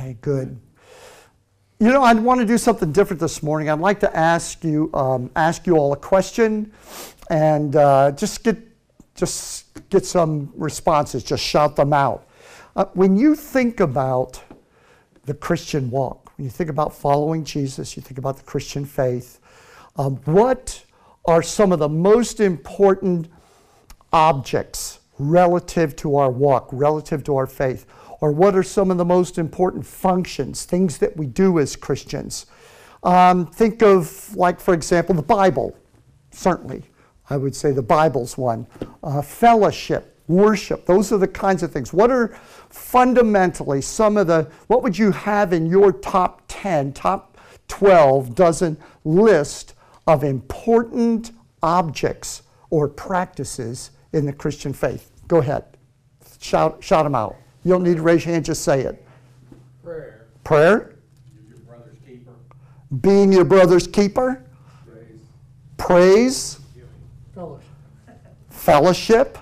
Okay, good. You know, I want to do something different this morning. I'd like to ask you um, ask you all a question, and uh, just get just get some responses. Just shout them out. Uh, when you think about the Christian walk, when you think about following Jesus, you think about the Christian faith. Um, what are some of the most important objects relative to our walk, relative to our faith? Or what are some of the most important functions, things that we do as Christians? Um, think of, like, for example, the Bible. Certainly, I would say the Bible's one. Uh, fellowship, worship, those are the kinds of things. What are fundamentally some of the, what would you have in your top 10, top 12 dozen list of important objects or practices in the Christian faith? Go ahead. Shout, shout them out. You don't need to raise your hand, just say it. Prayer. Prayer, Your brother's keeper. being your brother's keeper, Praise. praise, Fellowship. fellowship.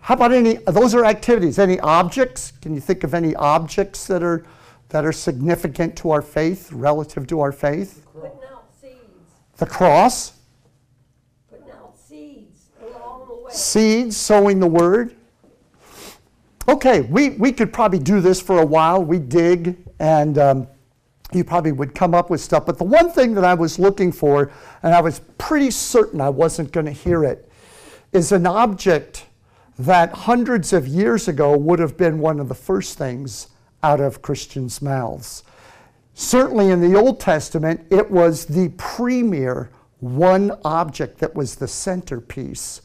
How about any, those are activities. Any objects? Can you think of any objects that are, that are significant to our faith, relative to our faith? Putting out seeds, The cross, putting out seeds along the way. seeds, sowing the word. Okay, we, we could probably do this for a while. We dig, and um, you probably would come up with stuff. But the one thing that I was looking for, and I was pretty certain I wasn't going to hear it, is an object that hundreds of years ago would have been one of the first things out of Christians' mouths. Certainly in the Old Testament, it was the premier one object that was the centerpiece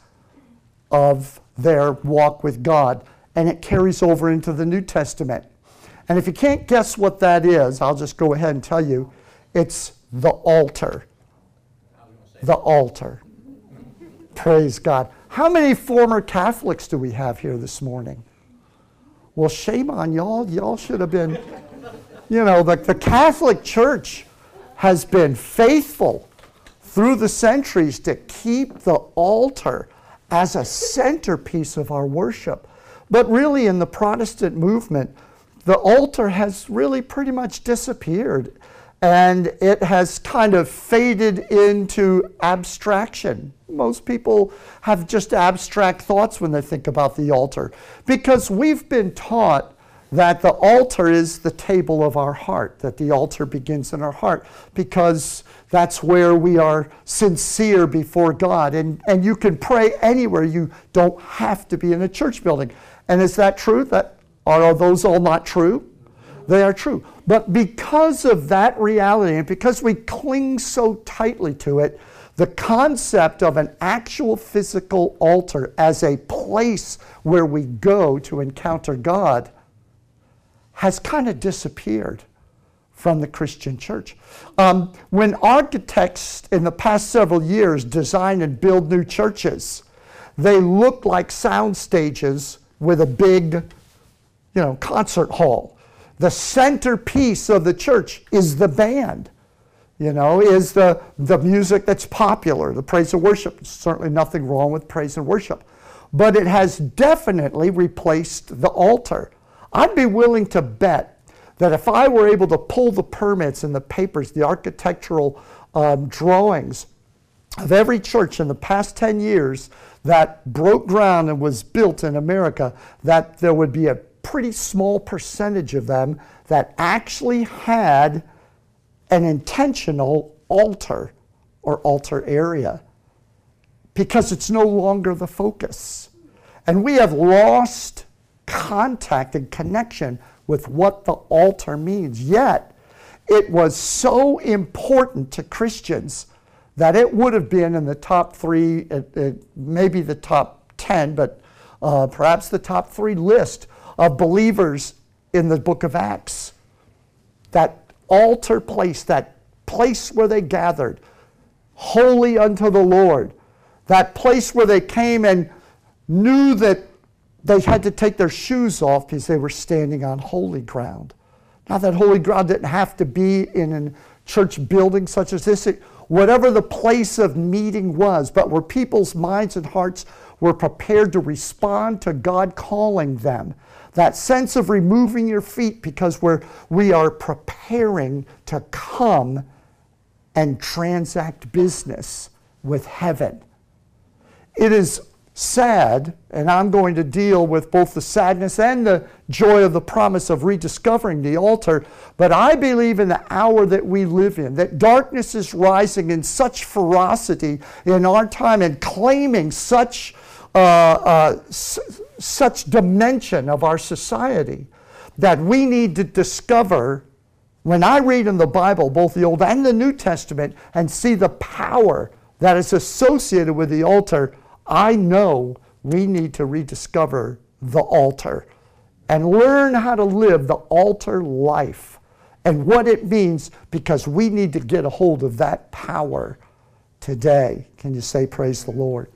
of their walk with God. And it carries over into the New Testament. And if you can't guess what that is, I'll just go ahead and tell you it's the altar. The altar. Praise God. How many former Catholics do we have here this morning? Well, shame on y'all. Y'all should have been, you know, the, the Catholic Church has been faithful through the centuries to keep the altar as a centerpiece of our worship. But really, in the Protestant movement, the altar has really pretty much disappeared and it has kind of faded into abstraction. Most people have just abstract thoughts when they think about the altar because we've been taught that the altar is the table of our heart, that the altar begins in our heart because that's where we are sincere before God. And, and you can pray anywhere, you don't have to be in a church building. And is that true? That, are those all not true? They are true. But because of that reality and because we cling so tightly to it, the concept of an actual physical altar as a place where we go to encounter God has kind of disappeared from the Christian church. Um, when architects in the past several years design and build new churches, they look like sound stages with a big, you know, concert hall. The centerpiece of the church is the band, you know, is the, the music that's popular, the praise and worship. There's certainly nothing wrong with praise and worship. But it has definitely replaced the altar. I'd be willing to bet that if I were able to pull the permits and the papers, the architectural um, drawings of every church in the past 10 years that broke ground and was built in America, that there would be a pretty small percentage of them that actually had an intentional altar or altar area because it's no longer the focus. And we have lost contact and connection with what the altar means. Yet, it was so important to Christians that it would have been in the top three, uh, uh, maybe the top 10, but uh, perhaps the top three list of believers in the book of Acts. That altar place, that place where they gathered, holy unto the Lord, that place where they came and knew that they had to take their shoes off because they were standing on holy ground. Now, that holy ground didn't have to be in a church building such as this, whatever the place of meeting was, but where people's minds and hearts were prepared to respond to God calling them. That sense of removing your feet because we're, we are preparing to come and transact business with heaven. It is sad, and I'm going to deal with both the sadness and the joy of the promise of rediscovering the altar. But I believe in the hour that we live in, that darkness is rising in such ferocity in our time and claiming such, uh, uh, s- such dimension of our society that we need to discover. When I read in the Bible, both the Old and the New Testament, and see the power that is associated with the altar, I know we need to rediscover the altar and learn how to live the altar life and what it means because we need to get a hold of that power today. Can you say, Praise the Lord?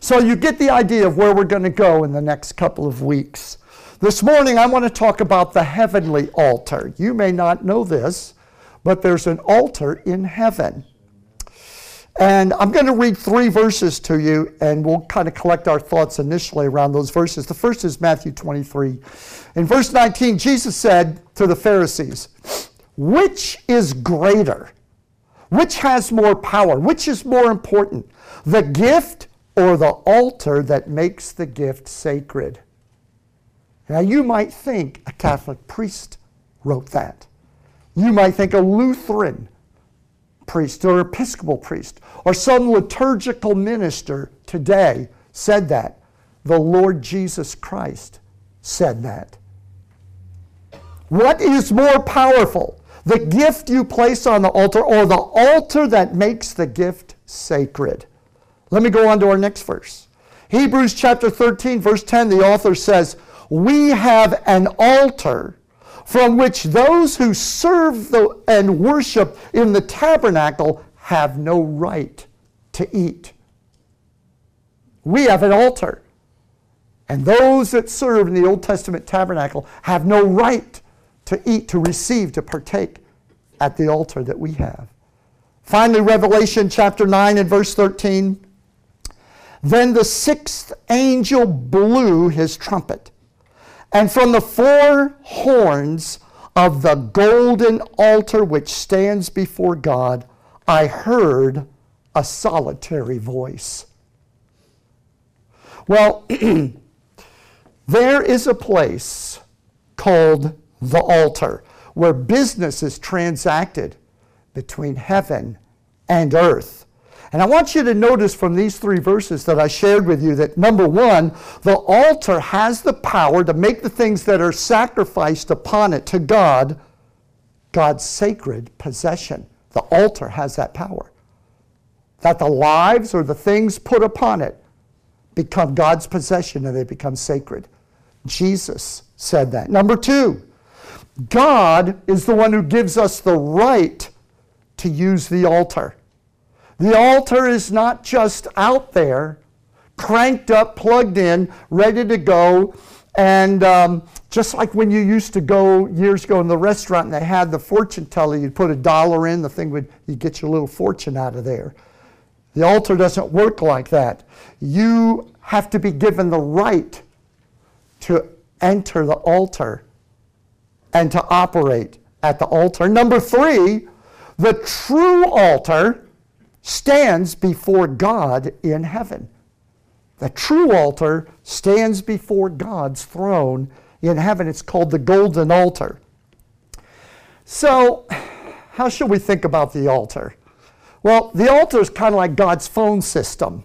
So you get the idea of where we're going to go in the next couple of weeks. This morning, I want to talk about the heavenly altar. You may not know this, but there's an altar in heaven. And I'm going to read three verses to you, and we'll kind of collect our thoughts initially around those verses. The first is Matthew 23. In verse 19, Jesus said to the Pharisees, Which is greater? Which has more power? Which is more important? The gift or the altar that makes the gift sacred? Now, you might think a Catholic priest wrote that. You might think a Lutheran priest or Episcopal priest or some liturgical minister today said that. The Lord Jesus Christ said that. What is more powerful? The gift you place on the altar or the altar that makes the gift sacred? Let me go on to our next verse. Hebrews chapter 13, verse 10, the author says, We have an altar from which those who serve the, and worship in the tabernacle have no right to eat. We have an altar. And those that serve in the Old Testament tabernacle have no right to eat, to receive, to partake at the altar that we have. Finally, Revelation chapter 9 and verse 13. Then the sixth angel blew his trumpet, and from the four horns of the golden altar which stands before God, I heard a solitary voice. Well, there is a place called the altar where business is transacted between heaven and earth. And I want you to notice from these three verses that I shared with you that number one, the altar has the power to make the things that are sacrificed upon it to God God's sacred possession. The altar has that power. That the lives or the things put upon it become God's possession and they become sacred. Jesus said that. Number two, God is the one who gives us the right to use the altar. The altar is not just out there, cranked up, plugged in, ready to go. And um, just like when you used to go years ago in the restaurant and they had the fortune teller, you'd put a dollar in, the thing would, you'd get your little fortune out of there. The altar doesn't work like that. You have to be given the right to enter the altar and to operate at the altar. Number three, the true altar stands before God in heaven. The true altar stands before God's throne in heaven. It's called the golden altar. So, how should we think about the altar? Well, the altar is kind of like God's phone system.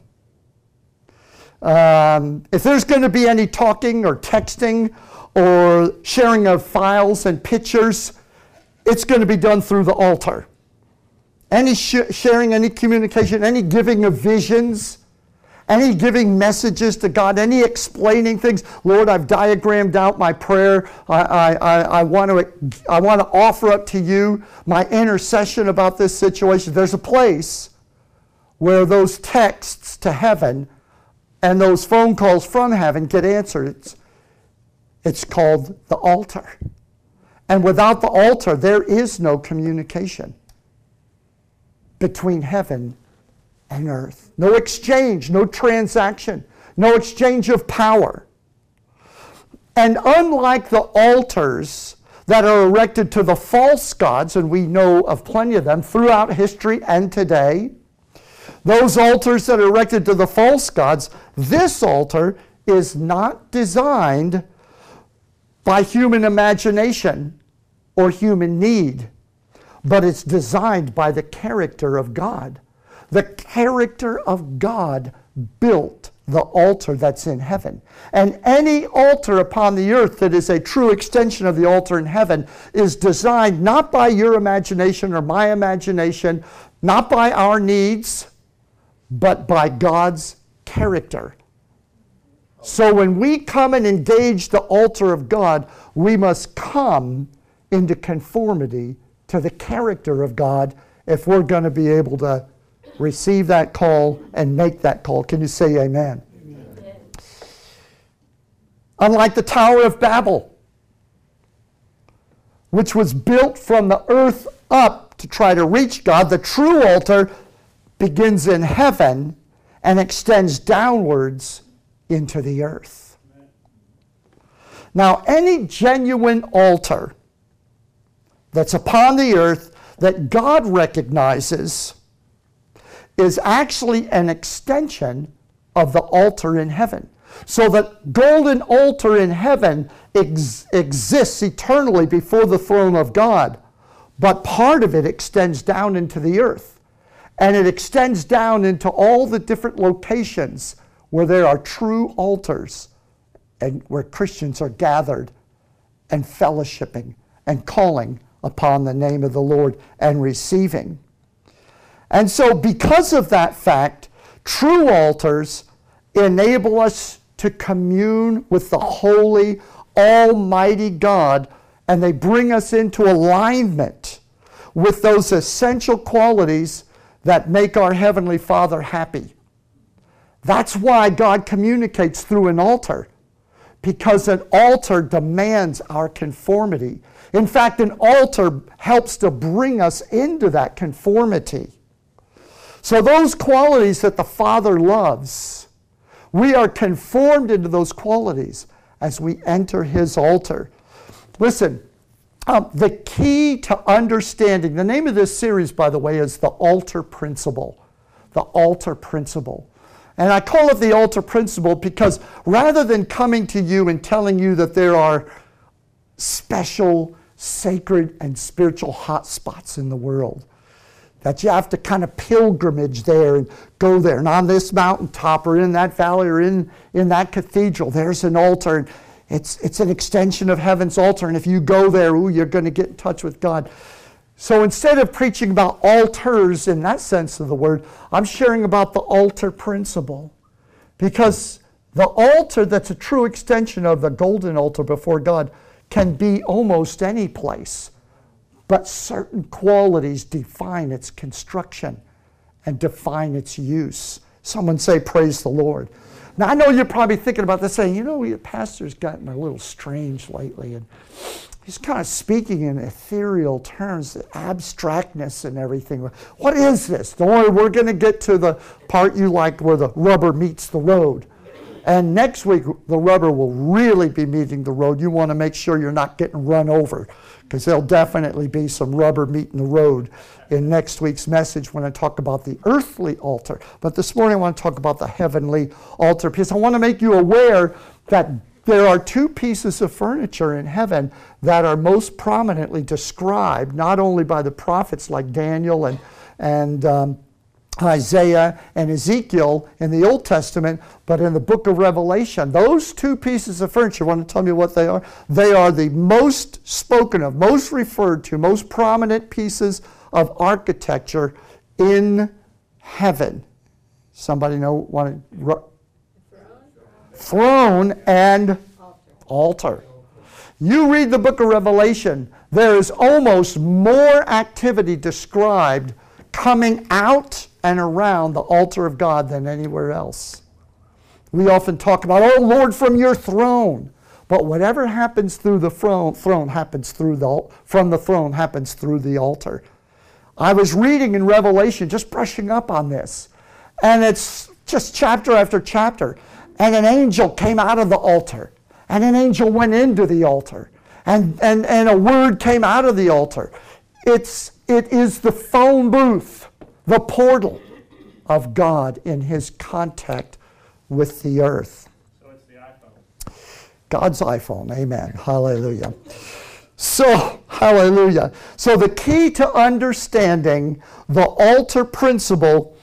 Um, if there's going to be any talking or texting or sharing of files and pictures, it's going to be done through the altar. Any sh- sharing, any communication, any giving of visions, any giving messages to God, any explaining things. Lord, I've diagrammed out my prayer. I, I, I, I, want to, I want to offer up to you my intercession about this situation. There's a place where those texts to heaven and those phone calls from heaven get answered. It's, it's called the altar. And without the altar, there is no communication between heaven and earth. No exchange, no transaction, no exchange of power. And unlike the altars that are erected to the false gods, and we know of plenty of them throughout history and today, those altars that are erected to the false gods, this altar is not designed by human imagination or human need, but it's designed by the character of God. The character of God built the altar that's in heaven. And any altar upon the earth that is a true extension of the altar in heaven is designed not by your imagination or my imagination, not by our needs, but by God's character. So when we come and engage the altar of God, we must come into conformity to the character of God if we're going to be able to receive that call and make that call. Can you say amen? amen? Unlike the Tower of Babel, which was built from the earth up to try to reach God, the true altar begins in heaven and extends downwards into the earth. Now, any genuine altar that's upon the earth that God recognizes is actually an extension of the altar in heaven. So that golden altar in heaven ex- exists eternally before the throne of God, but part of it extends down into the earth. And it extends down into all the different locations where there are true altars and where Christians are gathered and fellowshipping and calling upon the name of the Lord and receiving. And so, because of that fact, true altars enable us to commune with the holy, almighty God, and they bring us into alignment with those essential qualities that make our Heavenly Father happy. That's why God communicates through an altar, because an altar demands our conformity. In fact, an altar helps to bring us into that conformity. So, those qualities that the Father loves, we are conformed into those qualities as we enter His altar. Listen, um, the key to understanding, the name of this series, by the way, is the altar principle. The altar principle. And I call it the altar principle because rather than coming to you and telling you that there are special, sacred, and spiritual hot spots in the world, that you have to kind of pilgrimage there and go there. And on this mountaintop or in that valley or in, in that cathedral, there's an altar. And it's, it's an extension of heaven's altar. And if you go there, ooh, you're going to get in touch with God. So instead of preaching about altars in that sense of the word, I'm sharing about the altar principle. Because the altar that's a true extension of the golden altar before God can be almost any place. But certain qualities define its construction and define its use. Someone say, Praise the Lord. Now, I know you're probably thinking about this, saying, you know, your pastor's gotten a little strange lately. And he's kind of speaking in ethereal terms, abstractness and everything. What is this? Don't worry, we're going to get to the part you like where the rubber meets the road. And next week, the rubber will really be meeting the road. You want to make sure you're not getting run over because there'll definitely be some rubber meeting the road in next week's message when I talk about the earthly altar. But this morning, I want to talk about the heavenly altar because I want to make you aware that there are two pieces of furniture in heaven that are most prominently described, not only by the prophets like Daniel and, and um, Isaiah and Ezekiel in the Old Testament, but in the book of Revelation. Those two pieces of furniture, want to tell me what they are? They are the most spoken of, most referred to, most prominent pieces of architecture in heaven. Somebody know want to throne and altar. You read the book of Revelation, there is almost more activity described coming out and around the altar of God than anywhere else. We often talk about, oh Lord, from your throne. But whatever happens through the throne, throne happens through the from the throne happens through the altar. I was reading in Revelation, just brushing up on this, and it's just chapter after chapter. And an angel came out of the altar and an angel went into the altar, and, and, and a word came out of the altar. It's, it is the phone booth, the portal of God in his contact with the earth. So it's the iPhone. God's iPhone. Amen. Hallelujah. So, hallelujah. So, the key to understanding the altar principle,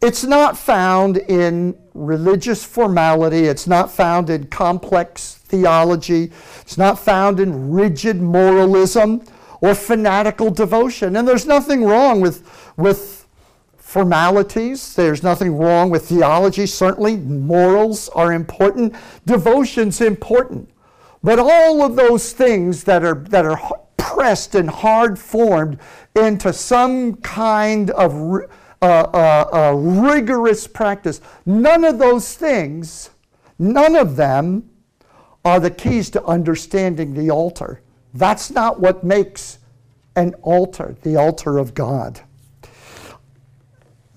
it's not found in religious formality, it's not found in complex theology, it's not found in rigid moralism or fanatical devotion. And there's nothing wrong with, with formalities. There's nothing wrong with theology. Certainly, morals are important. Devotion's important. But all of those things that are, that are pressed and hard formed into some kind of uh, uh, uh, rigorous practice, none of those things, none of them are the keys to understanding the altar. That's not what makes an altar, the altar of God.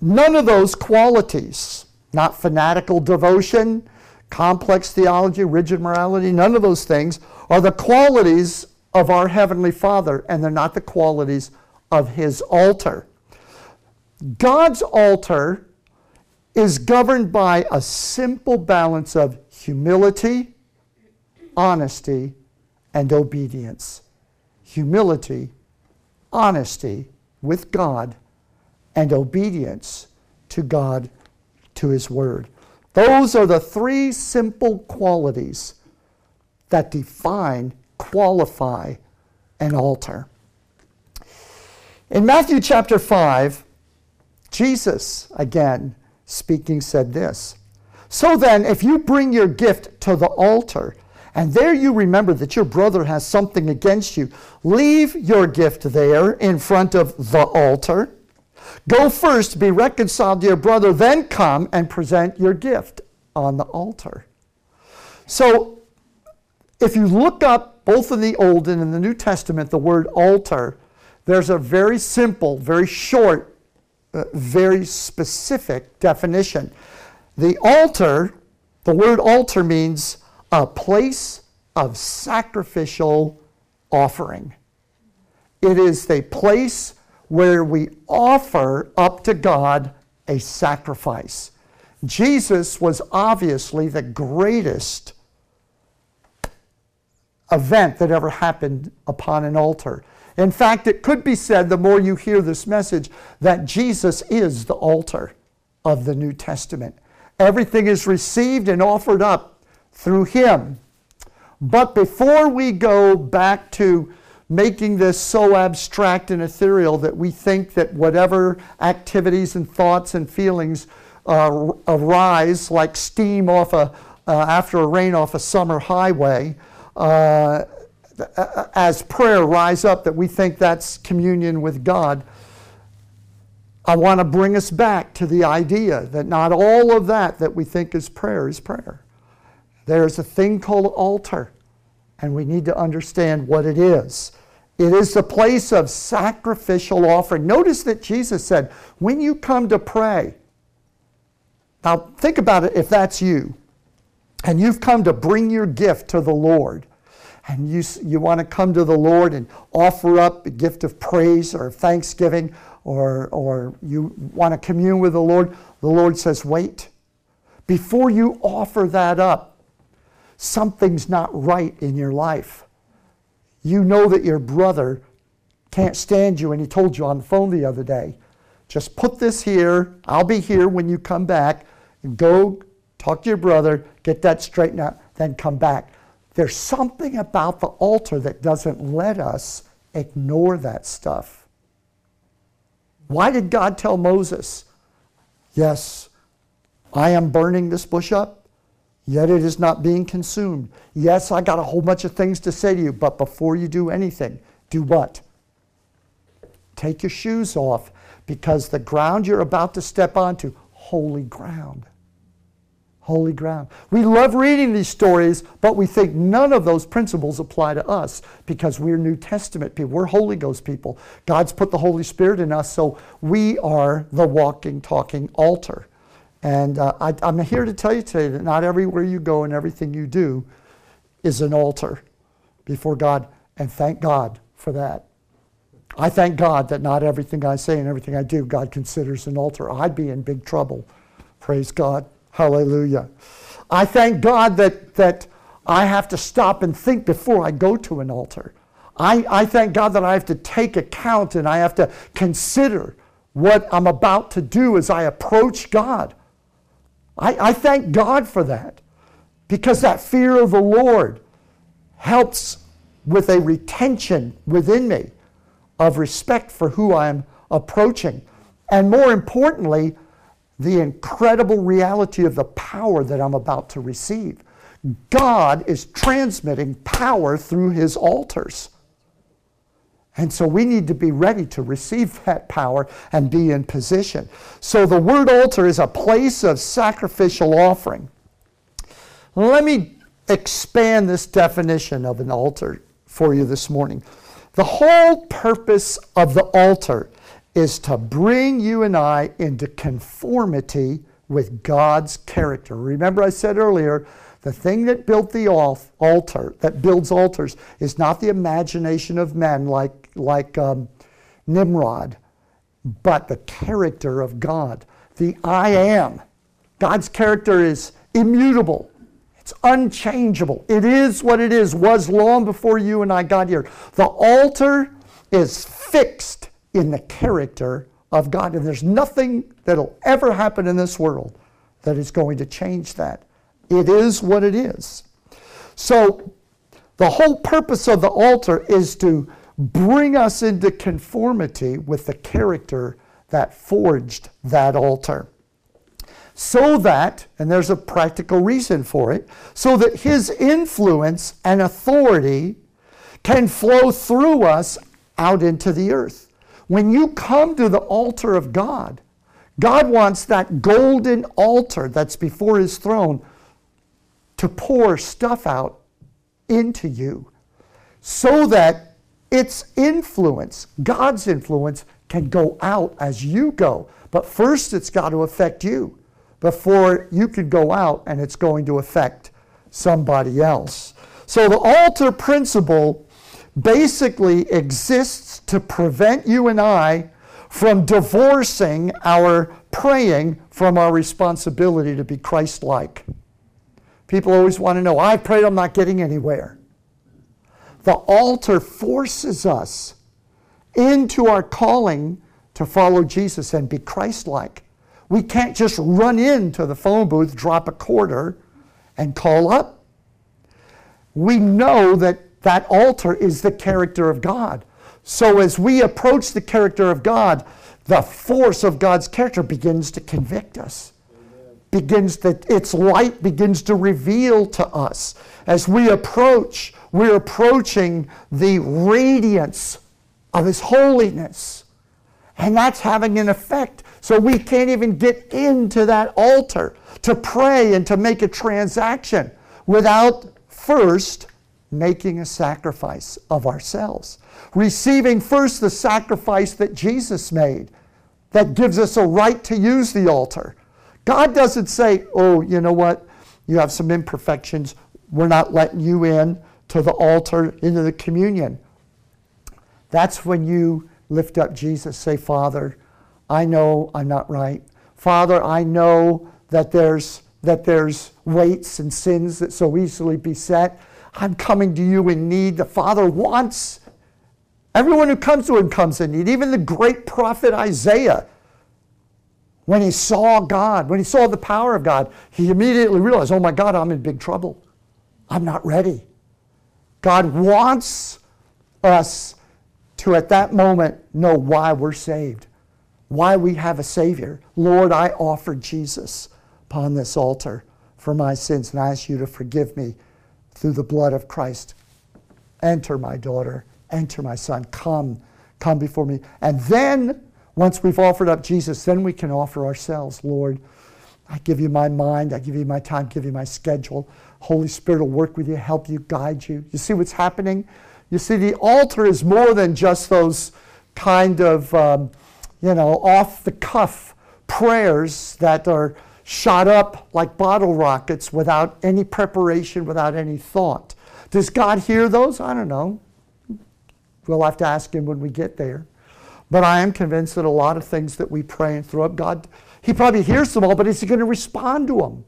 None of those qualities, not fanatical devotion, complex theology, rigid morality, none of those things are the qualities of our Heavenly Father, and they're not the qualities of His altar. God's altar is governed by a simple balance of humility, honesty, and obedience. Humility, honesty with God, and obedience to God, to His Word. Those are the three simple qualities that define, qualify an altar. In Matthew chapter 5, Jesus, again speaking, said this So then, if you bring your gift to the altar, and there you remember that your brother has something against you, leave your gift there in front of the altar. Go first, be reconciled to your brother, then come and present your gift on the altar. So, if you look up both in the Old and in the New Testament the word altar, there's a very simple, very short, uh, very specific definition. The altar, the word altar means a place of sacrificial offering. It is the place where we offer up to God a sacrifice. Jesus was obviously the greatest event that ever happened upon an altar. In fact, it could be said, the more you hear this message, that Jesus is the altar of the New Testament. Everything is received and offered up through Him. But before we go back to making this so abstract and ethereal that we think that whatever activities and thoughts and feelings uh, arise like steam off a, uh, after a rain off a summer highway, uh, as prayer rise up, that we think that's communion with God. I want to bring us back to the idea that not all of that that we think is prayer is prayer. There's a thing called altar, and we need to understand what it is. It is the place of sacrificial offering. Notice that Jesus said, when you come to pray, now think about it if that's you, and you've come to bring your gift to the Lord, and you, you want to come to the Lord and offer up a gift of praise or thanksgiving, or, or you want to commune with the Lord, the Lord says, wait. Before you offer that up, something's not right in your life. You know that your brother can't stand you, and he told you on the phone the other day. Just put this here. I'll be here when you come back. And go talk to your brother, get that straightened out, then come back. There's something about the altar that doesn't let us ignore that stuff. Why did God tell Moses, Yes, I am burning this bush up, yet it is not being consumed. Yes, I got a whole bunch of things to say to you, but before you do anything, do what? Take your shoes off because the ground you're about to step onto, holy ground. Holy ground. We love reading these stories, but we think none of those principles apply to us because we're New Testament people. We're Holy Ghost people. God's put the Holy Spirit in us, so we are the walking, talking altar. And uh, I, I'm here to tell you today that not everywhere you go and everything you do, is an altar before God, and thank God for that. I thank God that not everything I say and everything I do, God considers an altar. I'd be in big trouble. Praise God. Hallelujah. I thank God that, that I have to stop and think before I go to an altar. I, I thank God that I have to take account and I have to consider what I'm about to do as I approach God. I, I thank God for that because that fear of the Lord helps with a retention within me of respect for who I'm approaching. And more importantly, the incredible reality of the power that I'm about to receive. God is transmitting power through his altars. And so we need to be ready to receive that power and be in position. So the word altar is a place of sacrificial offering. Let me expand this definition of an altar for you this morning. The whole purpose of the altar is to bring you and I into conformity with God's character. Remember, I said earlier, the thing that built the altar, that builds altars, is not the imagination of men like, like um, Nimrod, but the character of God. The I am. God's character is immutable. It's unchangeable. It is what it is, was long before you and I got here. The altar is fixed in the character of God, and there's nothing that'll ever happen in this world that is going to change that. It is what it is. So, the whole purpose of the altar is to bring us into conformity with the character that forged that altar so that, and there's a practical reason for it, so that his influence and authority can flow through us out into the earth. When you come to the altar of God, God wants that golden altar that's before his throne to pour stuff out into you so that its influence, God's influence, can go out as you go. But first, it's got to affect you before you could go out and it's going to affect somebody else. So the altar principle basically exists to prevent you and I from divorcing our praying from our responsibility to be Christ like. People always want to know, I prayed, I'm not getting anywhere. The altar forces us into our calling to follow Jesus and be Christ like. We can't just run into the phone booth, drop a quarter, and call up. We know that that altar is the character of God. So as we approach the character of God, the force of God's character begins to convict us. Begins that its light begins to reveal to us. As we approach, we're approaching the radiance of His holiness. And that's having an effect so we can't even get into that altar to pray and to make a transaction without first making a sacrifice of ourselves. Receiving first the sacrifice that Jesus made that gives us a right to use the altar. God doesn't say, oh, you know what, you have some imperfections, we're not letting you in to the altar, into the communion. That's when you lift up Jesus, say, Father, I know I'm not right. Father, I know that there's that there's weights and sins that so easily beset. I'm coming to you in need. The Father wants everyone who comes to him comes in need. Even the great prophet Isaiah, when he saw God, when he saw the power of God, he immediately realized, oh my God, I'm in big trouble. I'm not ready. God wants us to, at that moment, know why we're saved why we have a Savior. Lord, I offer Jesus upon this altar for my sins, and I ask you to forgive me through the blood of Christ. Enter, my daughter. Enter, my son. Come, come before me. And then, once we've offered up Jesus, then we can offer ourselves. Lord, I give you my mind, I give you my time, give you my schedule. Holy Spirit will work with you, help you, guide you. You see what's happening? You see, the altar is more than just those kind of. Um, you know, off the cuff prayers that are shot up like bottle rockets without any preparation, without any thought. Does God hear those? I don't know. We'll have to ask Him when we get there. But I am convinced that a lot of things that we pray and throw up, God, He probably hears them all, but is He going to respond to them?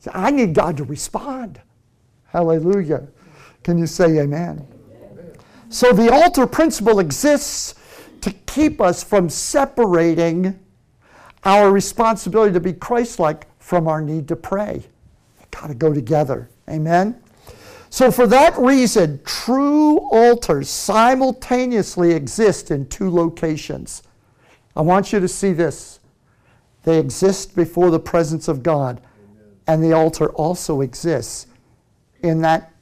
So I need God to respond. Hallelujah. Can you say amen? So the altar principle exists to keep us from separating our responsibility to be Christ like from our need to pray. They Got to go together. Amen? So, for that reason, true altars simultaneously exist in two locations. I want you to see this. They exist before the presence of God, and the altar also exists in that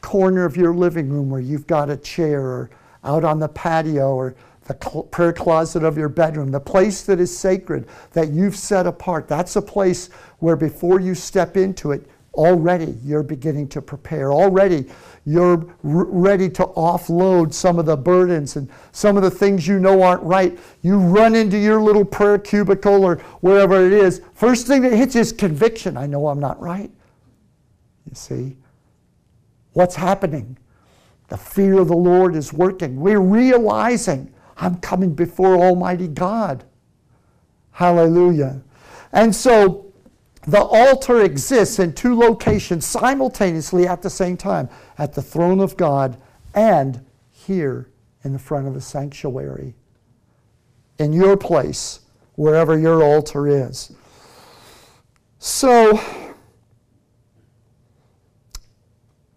corner of your living room where you've got a chair, or out on the patio, or the prayer closet of your bedroom, the place that is sacred that you've set apart. That's a place where before you step into it, already you're beginning to prepare. Already you're ready to offload some of the burdens and some of the things you know aren't right. You run into your little prayer cubicle or wherever it is. First thing that hits is conviction. I know I'm not right. You see? What's happening? The fear of the Lord is working. We're realizing I'm coming before Almighty God. Hallelujah. And so the altar exists in two locations simultaneously at the same time at the throne of God and here in the front of the sanctuary. In your place, wherever your altar is. So,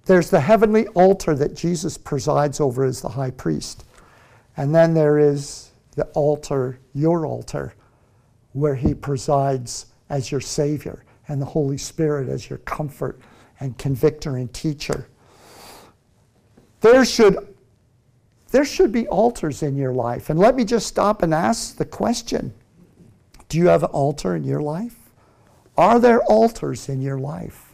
there's the heavenly altar that Jesus presides over as the high priest. And then there is the altar, your altar, where he presides as your Savior and the Holy Spirit as your comfort and convictor and teacher. There should, there should be altars in your life. And let me just stop and ask the question Do you have an altar in your life? Are there altars in your life?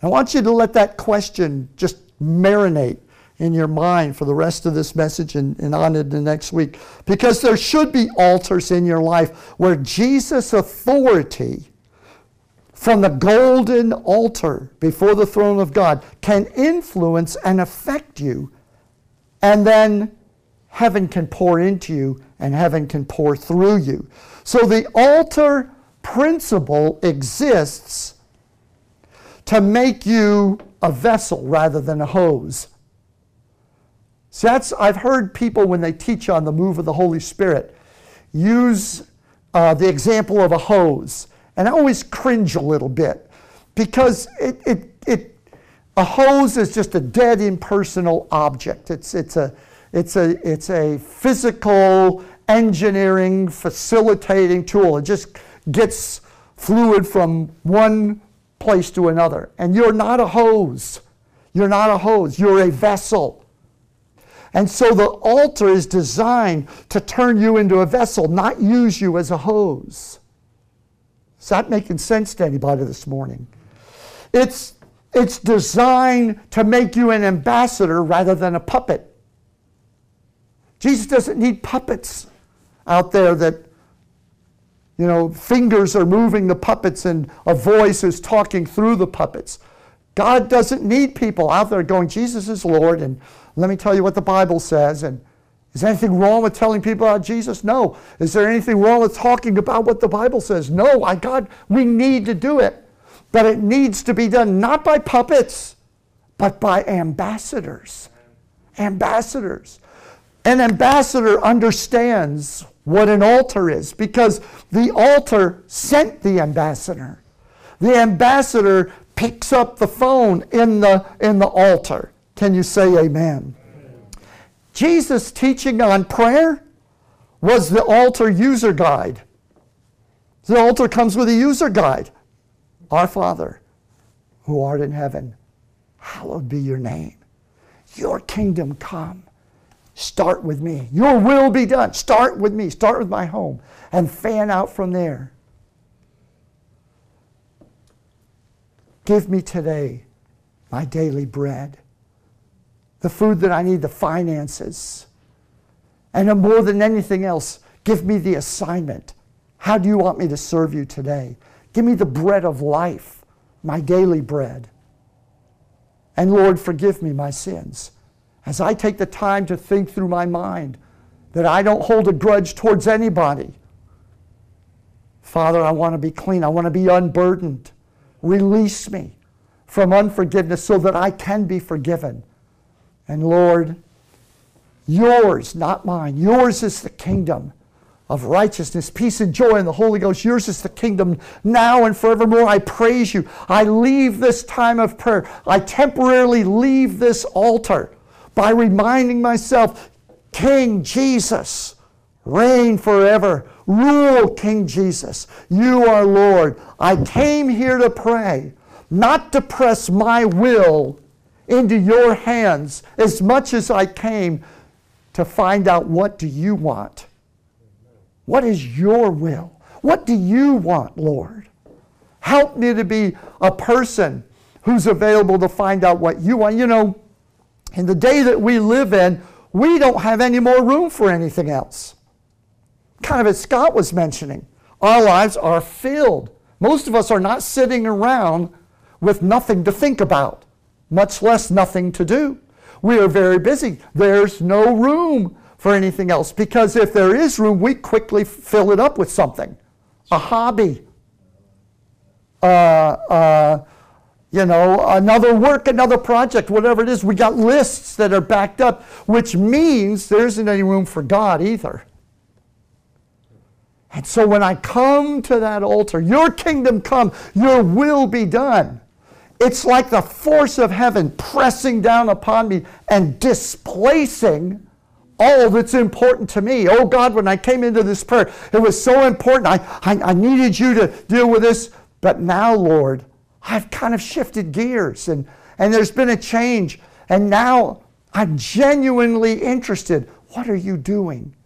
I want you to let that question just marinate in your mind for the rest of this message and, and on into the next week. Because there should be altars in your life where Jesus' authority from the golden altar before the throne of God can influence and affect you. And then heaven can pour into you and heaven can pour through you. So the altar principle exists to make you a vessel rather than a hose. See, that's, I've heard people when they teach on the move of the Holy Spirit use uh, the example of a hose. And I always cringe a little bit because it, it, it, a hose is just a dead, impersonal object. It's, it's, a, it's, a, it's a physical, engineering, facilitating tool. It just gets fluid from one place to another. And you're not a hose. You're not a hose. You're a vessel. And so the altar is designed to turn you into a vessel, not use you as a hose. Is that making sense to anybody this morning? It's, it's designed to make you an ambassador rather than a puppet. Jesus doesn't need puppets out there that you know, fingers are moving the puppets and a voice is talking through the puppets. God doesn't need people out there going, Jesus is Lord, and let me tell you what the Bible says. And is there anything wrong with telling people about Jesus? No. Is there anything wrong with talking about what the Bible says? No. I God, we need to do it. But it needs to be done not by puppets, but by ambassadors. Ambassadors. An ambassador understands what an altar is because the altar sent the ambassador. The ambassador picks up the phone in the, in the altar. Can you say amen? amen? Jesus' teaching on prayer was the altar user guide. The altar comes with a user guide. Our Father, who art in heaven, hallowed be your name. Your kingdom come. Start with me. Your will be done. Start with me. Start with my home and fan out from there. Give me today my daily bread, the food that I need, the finances. And uh, more than anything else, give me the assignment. How do you want me to serve you today? Give me the bread of life, my daily bread. And Lord, forgive me my sins. As I take the time to think through my mind that I don't hold a grudge towards anybody. Father, I want to be clean. I want to be unburdened. Release me from unforgiveness so that I can be forgiven. And Lord, yours, not mine, yours is the kingdom of righteousness, peace, and joy in the Holy Ghost. Yours is the kingdom now and forevermore. I praise you. I leave this time of prayer. I temporarily leave this altar by reminding myself King Jesus, reign forever. Rule, King Jesus. You are Lord. I came here to pray, not to press my will into your hands as much as I came to find out what do you want? What is your will? What do you want, Lord? Help me to be a person who's available to find out what you want. You know, in the day that we live in, we don't have any more room for anything else. Kind of as Scott was mentioning, our lives are filled. Most of us are not sitting around with nothing to think about, much less nothing to do. We are very busy. There's no room for anything else because if there is room, we quickly fill it up with something a hobby, uh, uh, you know, another work, another project, whatever it is. We got lists that are backed up, which means there isn't any room for God either. And so when I come to that altar, your kingdom come, your will be done. It's like the force of heaven pressing down upon me and displacing all that's important to me. Oh God, when I came into this prayer, it was so important. I, I, I, needed you to deal with this. But now, Lord, I've kind of shifted gears and, and there's been a change. And now I'm genuinely interested. What are you doing?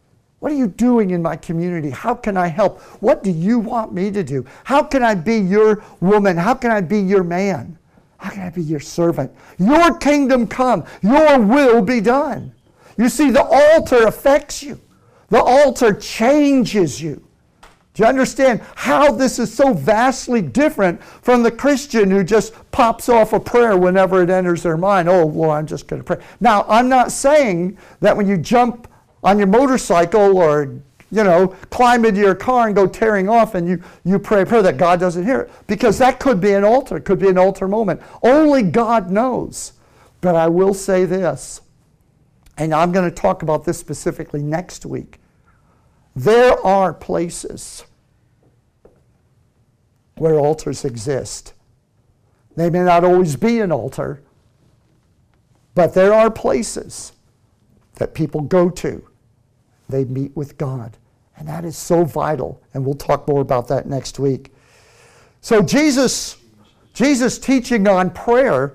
What are you doing in my community? How can I help? What do you want me to do? How can I be your woman? How can I be your man? How can I be your servant? Your kingdom come, your will be done. You see, the altar affects you, the altar changes you. Do you understand how this is so vastly different from the Christian who just pops off a prayer whenever it enters their mind? Oh, well, I'm just going to pray. Now, I'm not saying that when you jump on your motorcycle or you know, climb into your car and go tearing off and you, you pray a prayer that God doesn't hear it. Because that could be an altar, could be an altar moment. Only God knows. But I will say this, and I'm going to talk about this specifically next week. There are places where altars exist. They may not always be an altar, but there are places that people go to they meet with God. And that is so vital. And we'll talk more about that next week. So Jesus, Jesus teaching on prayer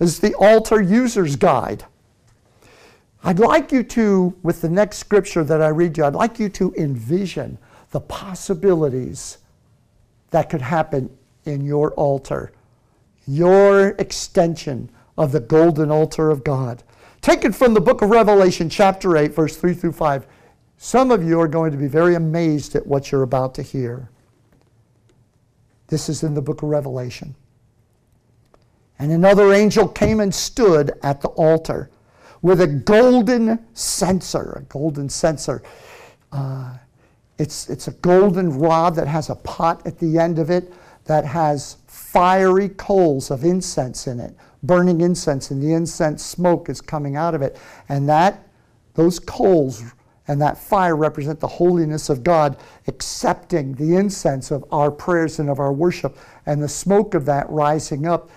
is the altar user's guide. I'd like you to, with the next scripture that I read you, I'd like you to envision the possibilities that could happen in your altar, your extension of the golden altar of God. Taken from the book of Revelation, chapter 8, verse 3 through 5. Some of you are going to be very amazed at what you're about to hear. This is in the book of Revelation. And another angel came and stood at the altar with a golden censer, a golden censer. Uh, it's, it's a golden rod that has a pot at the end of it that has fiery coals of incense in it, burning incense, and the incense smoke is coming out of it. And that, those coals and that fire represent the holiness of God accepting the incense of our prayers and of our worship. And the smoke of that rising up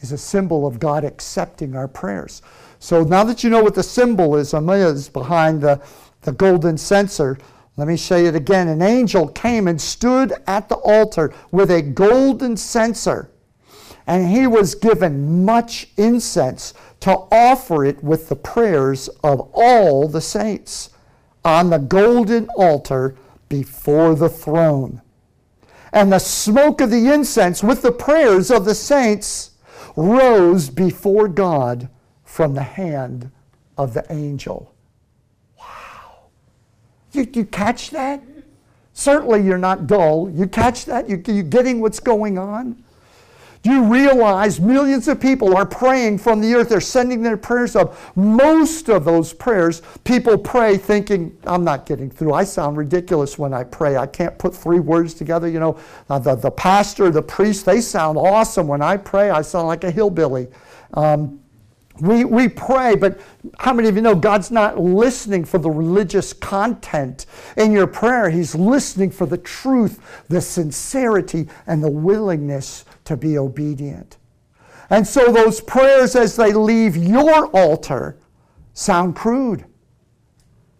is a symbol of God accepting our prayers. So now that you know what the symbolism is behind the, the golden censer, let me say it again. An angel came and stood at the altar with a golden censer, and he was given much incense to offer it with the prayers of all the saints on the golden altar before the throne. And the smoke of the incense with the prayers of the saints rose before God from the hand of the angel. Wow. You, you catch that? Certainly you're not dull. You catch that? You, you getting what's going on? Do you realize millions of people are praying from the earth? They're sending their prayers up. Most of those prayers, people pray thinking, I'm not getting through. I sound ridiculous when I pray. I can't put three words together. You know, uh, the, the pastor, the priest, they sound awesome. When I pray, I sound like a hillbilly. Um, we, we pray, but how many of you know God's not listening for the religious content in your prayer? He's listening for the truth, the sincerity, and the willingness to be obedient. And so those prayers, as they leave your altar, sound crude,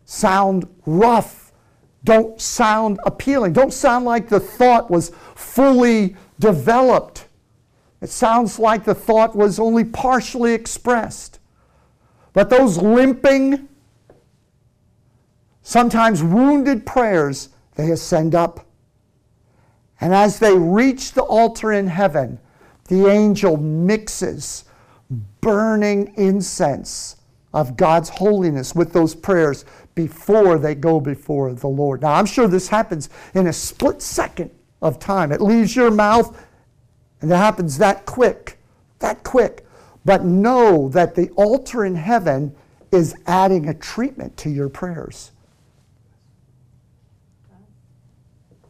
sound rough, don't sound appealing, don't sound like the thought was fully developed. It sounds like the thought was only partially expressed. But those limping, sometimes wounded prayers, they ascend up. And as they reach the altar in heaven, the angel mixes burning incense of God's holiness with those prayers before they go before the Lord. Now, I'm sure this happens in a split second of time. It leaves your mouth and it happens that quick, that quick. But know that the altar in heaven is adding a treatment to your prayers.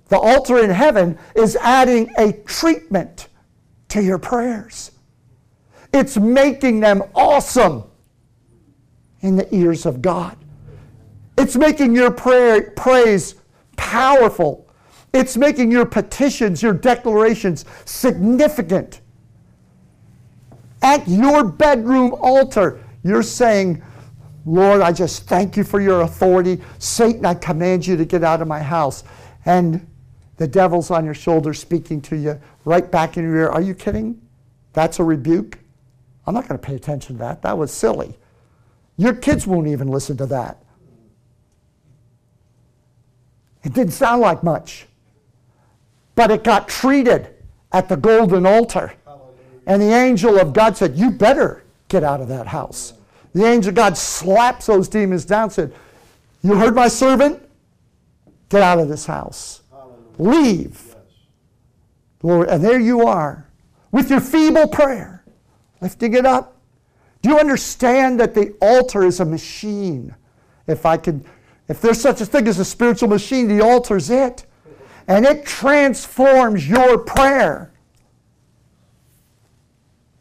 The altar in heaven is adding a treatment to your prayers. It's making them awesome in the ears of God. It's making your prayer, praise powerful it's making your petitions, your declarations significant. At your bedroom altar, you're saying, Lord, I just thank you for your authority. Satan, I command you to get out of my house. And the devil's on your shoulder speaking to you right back in your ear. Are you kidding? That's a rebuke? I'm not going to pay attention to that. That was silly. Your kids won't even listen to that. It didn't sound like much but it got treated at the golden altar. And the angel of God said, You better get out of that house. The angel of God slaps those demons down and said, You heard my servant? Get out of this house. Leave. Lord, and there you are with your feeble prayer, lifting it up. Do you understand that the altar is a machine? If I could, if there's such a thing as a spiritual machine, the altar's it and it transforms your prayer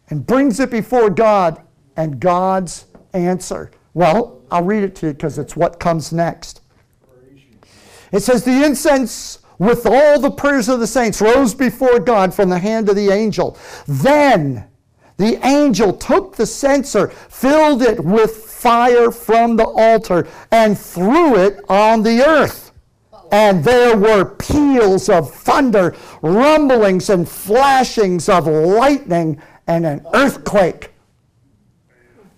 and brings it before God and God's answer. Well, I'll read it to you because it's what comes next. It says, The incense with all the prayers of the saints rose before God from the hand of the angel. Then the angel took the censer, filled it with fire from the altar, and threw it on the earth and there were peals of thunder, rumblings and flashings of lightning, and an earthquake.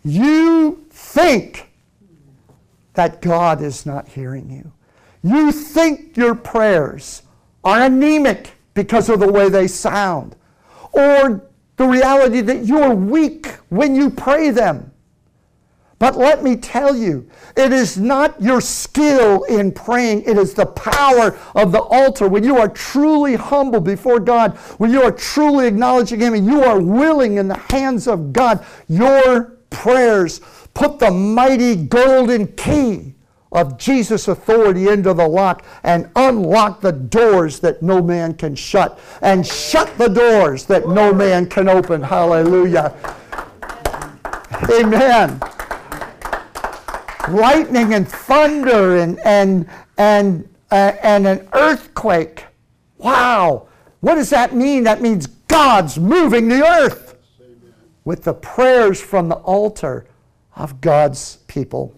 You think that God is not hearing you. You think your prayers are anemic because of the way they sound, or the reality that you're weak when you pray them. But let me tell you, it is not your skill in praying, it is the power of the altar. When you are truly humble before God, when you are truly acknowledging Him and you are willing in the hands of God, your prayers put the mighty golden key of Jesus' authority into the lock and unlock the doors that no man can shut and shut the doors that no man can open. Hallelujah. Amen lightning and thunder and, and, and, uh, and an earthquake. Wow. What does that mean? That means God's moving the earth with the prayers from the altar of God's people.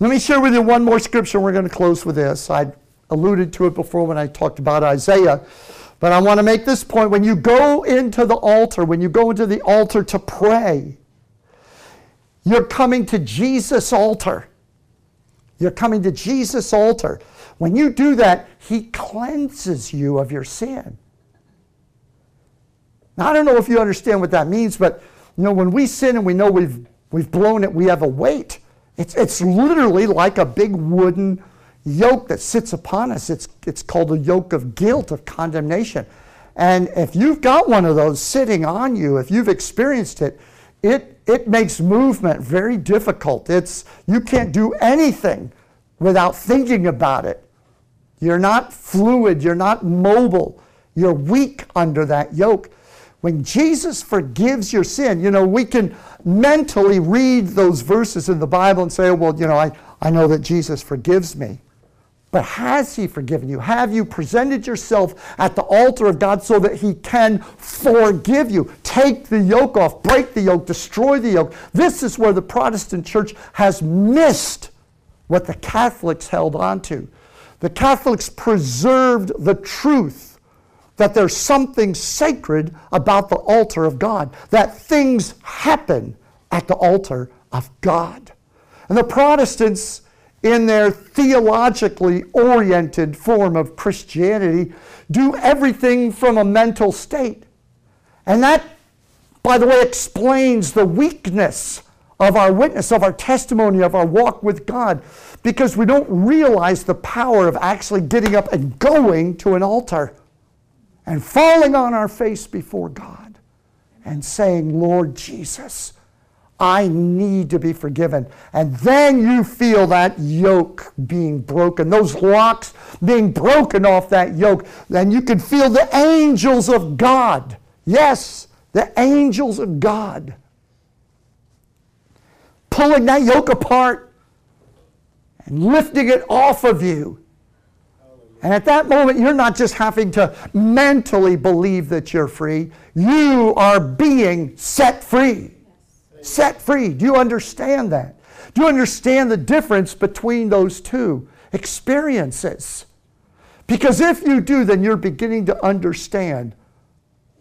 Let me share with you one more scripture. We're going to close with this. I alluded to it before when I talked about Isaiah. But I want to make this point. When you go into the altar, when you go into the altar to pray, you're coming to Jesus' altar. You're coming to Jesus' altar. When you do that, He cleanses you of your sin. Now, I don't know if you understand what that means, but you know, when we sin and we know we've, we've blown it, we have a weight. It's, it's literally like a big wooden yoke that sits upon us. It's, it's called a yoke of guilt, of condemnation. And if you've got one of those sitting on you, if you've experienced it, it, it makes movement very difficult. It's, you can't do anything without thinking about it. You're not fluid, you're not mobile, you're weak under that yoke. When Jesus forgives your sin, you know, we can mentally read those verses in the Bible and say, oh, well, you know, I, I know that Jesus forgives me. But has He forgiven you? Have you presented yourself at the altar of God so that He can forgive you? Take the yoke off, break the yoke, destroy the yoke. This is where the Protestant church has missed what the Catholics held on to. The Catholics preserved the truth that there's something sacred about the altar of God, that things happen at the altar of God. And the Protestants, in their theologically oriented form of Christianity, do everything from a mental state. And that, by the way, explains the weakness of our witness, of our testimony, of our walk with God, because we don't realize the power of actually getting up and going to an altar and falling on our face before God and saying, Lord Jesus, I need to be forgiven. And then you feel that yoke being broken, those locks being broken off that yoke. Then you can feel the angels of God. Yes, the angels of God pulling that yoke apart and lifting it off of you. And at that moment, you're not just having to mentally believe that you're free, you are being set free set free. Do you understand that? Do you understand the difference between those two experiences? Because if you do, then you're beginning to understand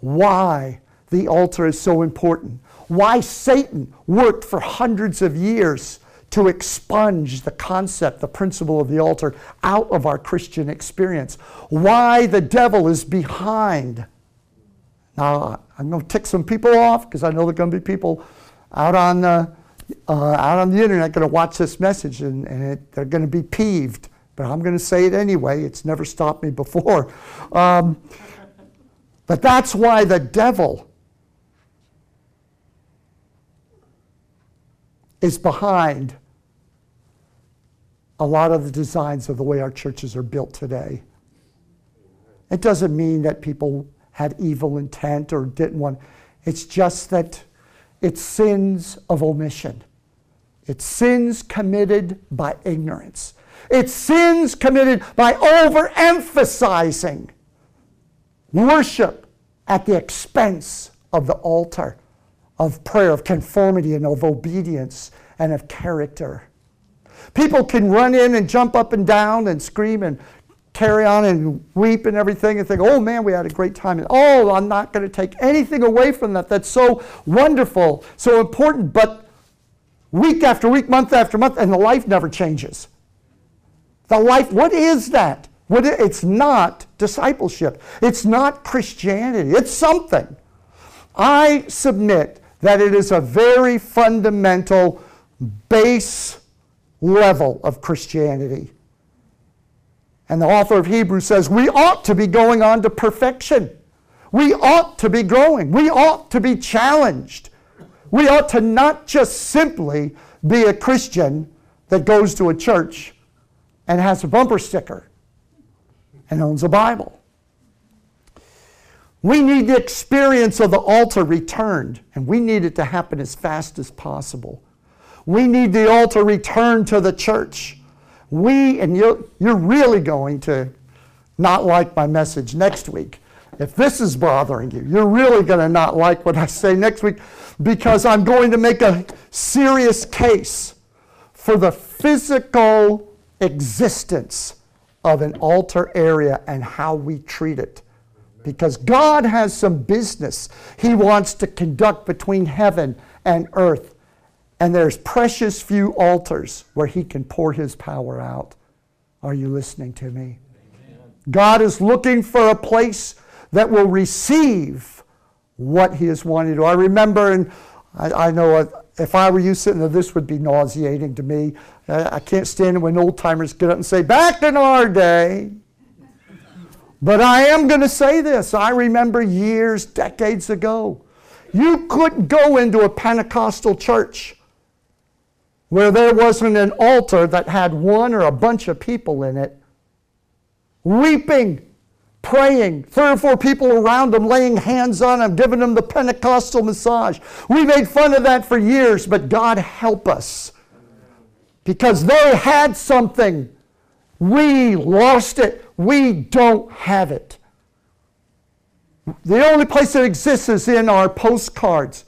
why the altar is so important, why Satan worked for hundreds of years to expunge the concept, the principle of the altar out of our Christian experience, why the devil is behind. Now, I'm going to tick some people off because I know there are going to be people out on the, uh, out on the internet going to watch this message and, and it, they're going to be peeved. But I'm going to say it anyway. It's never stopped me before. Um, but that's why the devil is behind a lot of the designs of the way our churches are built today. It doesn't mean that people had evil intent or didn't want. It's just that it's sins of omission. It's sins committed by ignorance. It's sins committed by overemphasizing worship at the expense of the altar, of prayer, of conformity, and of obedience, and of character. People can run in and jump up and down and scream and carry on and weep and everything and think, oh man, we had a great time. And oh, I'm not going to take anything away from that. That's so wonderful, so important. But week after week, month after month, and the life never changes. The life, what is that? What, it's not discipleship. It's not Christianity. It's something. I submit that it is a very fundamental base level of Christianity. And the author of Hebrews says, we ought to be going on to perfection. We ought to be growing. We ought to be challenged. We ought to not just simply be a Christian that goes to a church and has a bumper sticker and owns a Bible. We need the experience of the altar returned, and we need it to happen as fast as possible. We need the altar returned to the church. We, and you're, you're really going to not like my message next week. If this is bothering you, you're really going to not like what I say next week because I'm going to make a serious case for the physical existence of an altar area and how we treat it. Because God has some business He wants to conduct between heaven and earth. And there's precious few altars where He can pour His power out. Are you listening to me? God is looking for a place that will receive what He is wanting to. I remember, and I, I know if I were you sitting there, this would be nauseating to me. I can't stand it when old timers get up and say, Back in our day. But I am going to say this. I remember years, decades ago, you couldn't go into a Pentecostal church where there wasn't an altar that had one or a bunch of people in it weeping, praying, three or four people around them laying hands on them, giving them the Pentecostal massage. We made fun of that for years, but God help us because they had something. We lost it. We don't have it. The only place that exists is in our postcards.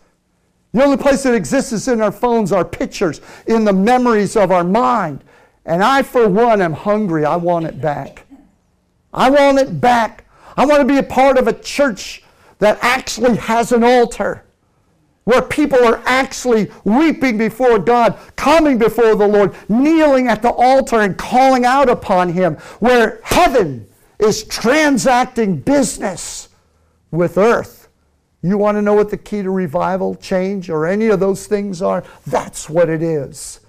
The only place that exists is in our phones, our pictures, in the memories of our mind. And I, for one, am hungry. I want it back. I want it back. I want to be a part of a church that actually has an altar where people are actually weeping before God, coming before the Lord, kneeling at the altar and calling out upon Him, where heaven is transacting business with earth. You want to know what the key to revival, change, or any of those things are? That's what it is.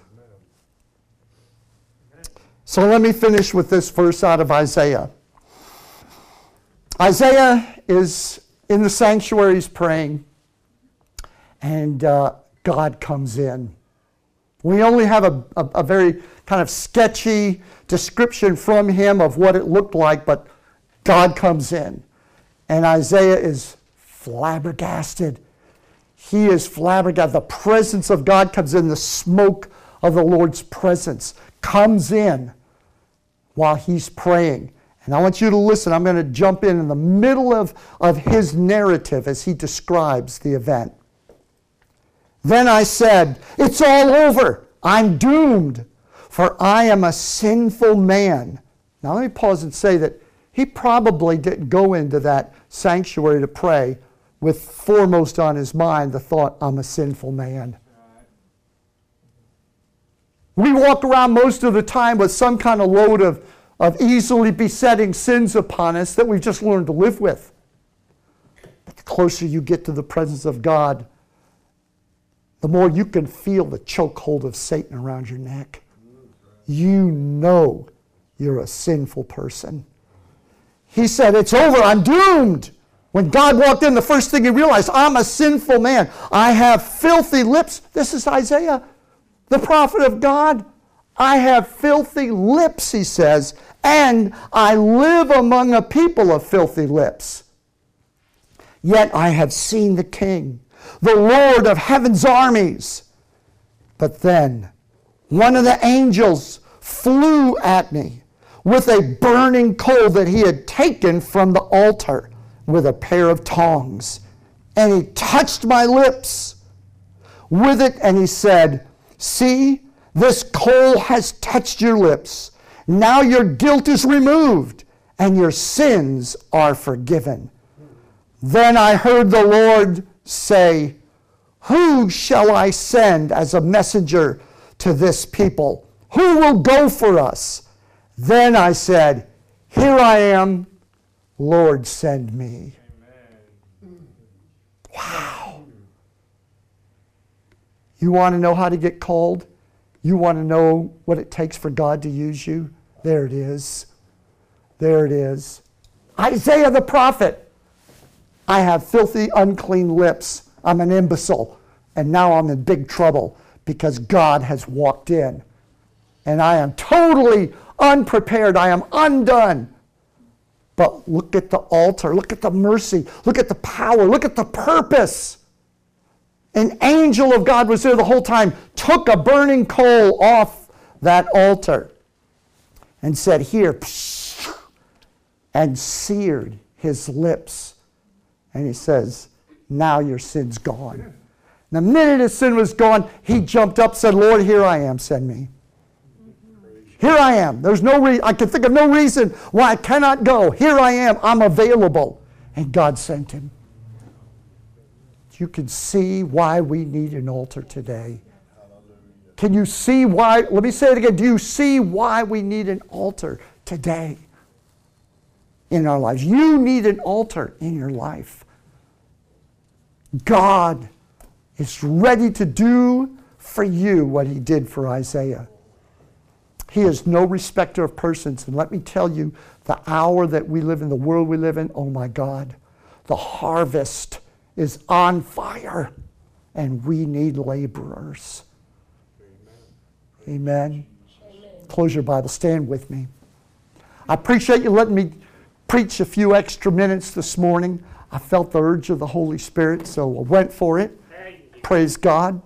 So let me finish with this verse out of Isaiah. Isaiah is in the sanctuaries praying, and uh, God comes in. We only have a, a, a, very kind of sketchy description from him of what it looked like, but God comes in. And Isaiah is flabbergasted. He is flabbergasted. The presence of God comes in, the smoke of the Lord's presence comes in while he's praying. And I want you to listen. I'm going to jump in in the middle of, of his narrative as he describes the event. Then I said, It's all over. I'm doomed, for I am a sinful man. Now, let me pause and say that he probably didn't go into that sanctuary to pray with foremost on his mind the thought, I'm a sinful man. We walk around most of the time with some kind of load of of easily besetting sins upon us that we've just learned to live with. But the closer you get to the presence of God, the more you can feel the chokehold of Satan around your neck. You know you're a sinful person. He said, It's over, I'm doomed. When God walked in, the first thing he realized, I'm a sinful man. I have filthy lips. This is Isaiah, the prophet of God. I have filthy lips, he says, and I live among a people of filthy lips. Yet I have seen the King, the Lord of heaven's armies. But then one of the angels flew at me with a burning coal that he had taken from the altar with a pair of tongs. And he touched my lips with it, and he said, See, this coal has touched your lips. Now your guilt is removed and your sins are forgiven. Then I heard the Lord say, Who shall I send as a messenger to this people? Who will go for us? Then I said, Here I am, Lord, send me. Amen. Wow. You want to know how to get called? You want to know what it takes for God to use you? There it is. There it is. Isaiah the prophet. I have filthy, unclean lips. I'm an imbecile. And now I'm in big trouble because God has walked in. And I am totally unprepared. I am undone. But look at the altar. Look at the mercy. Look at the power. Look at the purpose. An angel of God was there the whole time, took a burning coal off that altar and said, Here, and seared his lips. And he says, Now your sin's gone. The minute his sin was gone, he jumped up, said, Lord, here I am, send me. Here I am. There's no reason, I can think of no reason why I cannot go. Here I am, I'm available. And God sent him you can see why we need an altar today. Can you see why? Let me say it again. Do you see why we need an altar today in our lives? You need an altar in your life. God is ready to do for you what he did for Isaiah. He is no respecter of persons. And let me tell you, the hour that we live in, the world we live in, oh my God, the harvest is on fire, and we need laborers. Amen. Close your Bible. Stand with me. I appreciate you letting me preach a few extra minutes this morning. I felt the urge of the Holy Spirit, so I went for it. Praise God.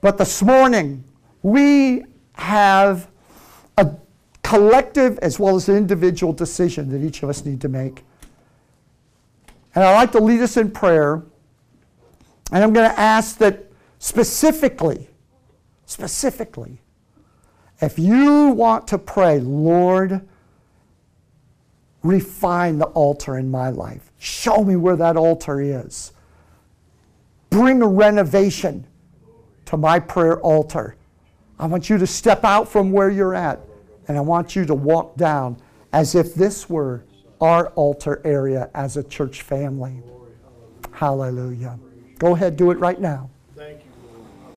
But this morning, we have a collective as well as an individual decision that each of us need to make. And I'd like to lead us in prayer. And I'm going to ask that specifically, specifically, if you want to pray, Lord, refine the altar in my life, show me where that altar is, bring a renovation to my prayer altar. I want you to step out from where you're at, and I want you to walk down as if this were our altar area as a church family. Hallelujah. Go ahead, do it right now.